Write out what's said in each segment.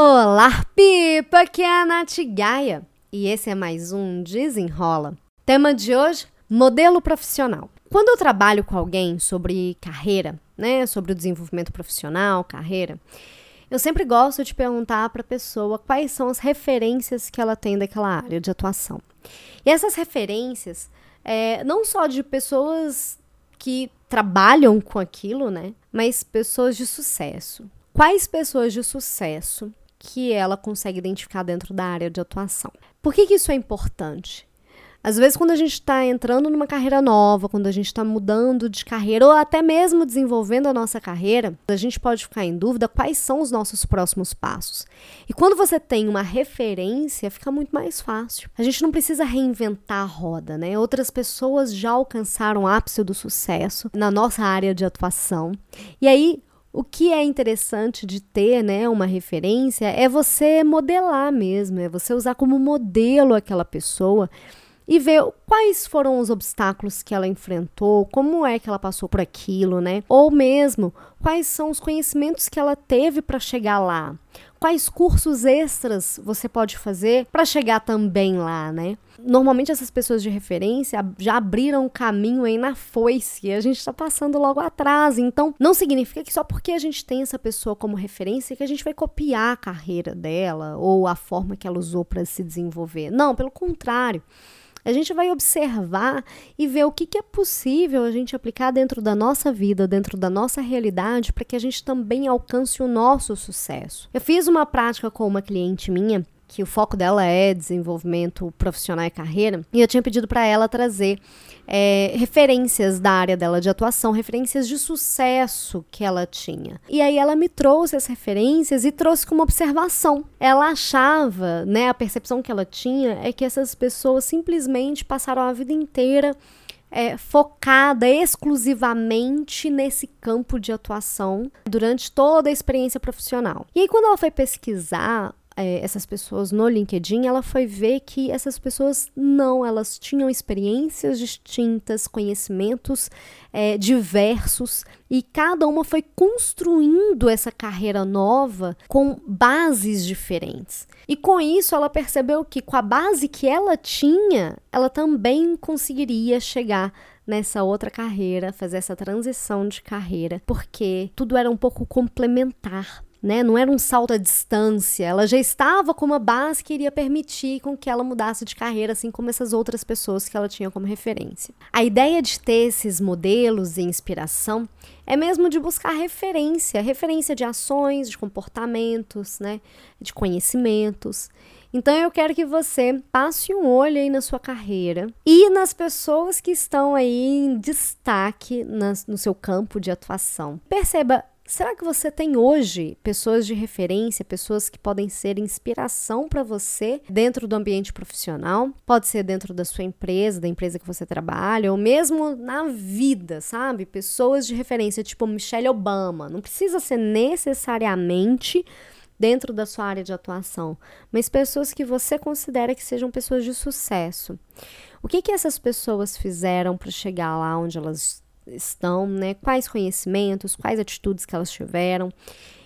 Olá, Pipa, que é a Nath Gaia. E esse é mais um Desenrola. Tema de hoje: modelo profissional. Quando eu trabalho com alguém sobre carreira, né, sobre o desenvolvimento profissional, carreira, eu sempre gosto de perguntar para a pessoa quais são as referências que ela tem daquela área de atuação. E essas referências, é, não só de pessoas que trabalham com aquilo, né, mas pessoas de sucesso. Quais pessoas de sucesso que ela consegue identificar dentro da área de atuação? Por que, que isso é importante? Às vezes, quando a gente está entrando numa carreira nova, quando a gente está mudando de carreira ou até mesmo desenvolvendo a nossa carreira, a gente pode ficar em dúvida quais são os nossos próximos passos. E quando você tem uma referência, fica muito mais fácil. A gente não precisa reinventar a roda, né? Outras pessoas já alcançaram o ápice do sucesso na nossa área de atuação. E aí, o que é interessante de ter, né, uma referência é você modelar mesmo, é você usar como modelo aquela pessoa e ver quais foram os obstáculos que ela enfrentou, como é que ela passou por aquilo, né? Ou mesmo quais são os conhecimentos que ela teve para chegar lá. Quais cursos extras você pode fazer para chegar também lá, né? Normalmente essas pessoas de referência já abriram o caminho aí na foice e a gente está passando logo atrás. Então, não significa que só porque a gente tem essa pessoa como referência que a gente vai copiar a carreira dela ou a forma que ela usou para se desenvolver. Não, pelo contrário. A gente vai observar e ver o que, que é possível a gente aplicar dentro da nossa vida, dentro da nossa realidade, para que a gente também alcance o nosso sucesso. Eu fiz uma prática com uma cliente minha que o foco dela é desenvolvimento profissional e carreira, e eu tinha pedido para ela trazer é, referências da área dela de atuação, referências de sucesso que ela tinha. E aí ela me trouxe as referências e trouxe como observação. Ela achava, né, a percepção que ela tinha é que essas pessoas simplesmente passaram a vida inteira é, focada exclusivamente nesse campo de atuação durante toda a experiência profissional. E aí, quando ela foi pesquisar é, essas pessoas no LinkedIn, ela foi ver que essas pessoas não, elas tinham experiências distintas, conhecimentos é, diversos e cada uma foi construindo essa carreira nova com bases diferentes. E com isso ela percebeu que com a base que ela tinha, ela também conseguiria chegar nessa outra carreira, fazer essa transição de carreira, porque tudo era um pouco complementar né? Não era um salto à distância. Ela já estava com uma base que iria permitir com que ela mudasse de carreira, assim como essas outras pessoas que ela tinha como referência. A ideia de ter esses modelos e inspiração é mesmo de buscar referência, referência de ações, de comportamentos, né? De conhecimentos. Então eu quero que você passe um olho aí na sua carreira e nas pessoas que estão aí em destaque nas, no seu campo de atuação. Perceba Será que você tem hoje pessoas de referência, pessoas que podem ser inspiração para você dentro do ambiente profissional? Pode ser dentro da sua empresa, da empresa que você trabalha, ou mesmo na vida, sabe? Pessoas de referência, tipo Michelle Obama. Não precisa ser necessariamente dentro da sua área de atuação, mas pessoas que você considera que sejam pessoas de sucesso. O que que essas pessoas fizeram para chegar lá onde elas estão, né? Quais conhecimentos, quais atitudes que elas tiveram.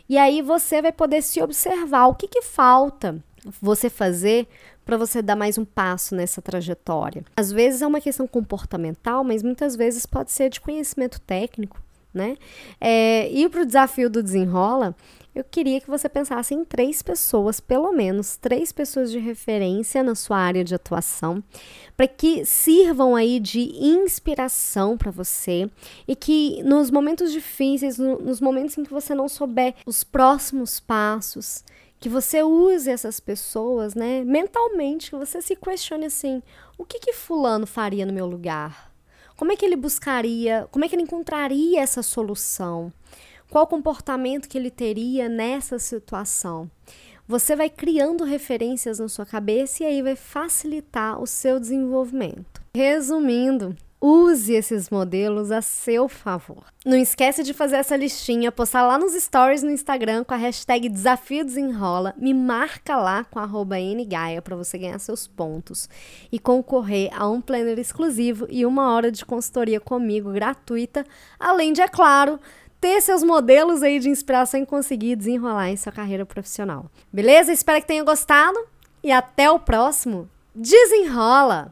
E aí você vai poder se observar o que, que falta você fazer para você dar mais um passo nessa trajetória. Às vezes é uma questão comportamental, mas muitas vezes pode ser de conhecimento técnico, né? É, e para o desafio do desenrola, eu queria que você pensasse em três pessoas, pelo menos três pessoas de referência na sua área de atuação, para que sirvam aí de inspiração para você e que nos momentos difíceis, no, nos momentos em que você não souber os próximos passos, que você use essas pessoas, né, mentalmente, que você se questione assim: o que que fulano faria no meu lugar? Como é que ele buscaria, como é que ele encontraria essa solução? Qual comportamento que ele teria nessa situação? Você vai criando referências na sua cabeça e aí vai facilitar o seu desenvolvimento. Resumindo, use esses modelos a seu favor. Não esquece de fazer essa listinha, postar lá nos stories no Instagram com a hashtag Desafio Desenrola, me marca lá com arroba ngaia para você ganhar seus pontos e concorrer a um planner exclusivo e uma hora de consultoria comigo gratuita, além de, é claro, ter seus modelos aí de inspiração e conseguir desenrolar em sua carreira profissional. Beleza? Espero que tenham gostado e até o próximo. Desenrola!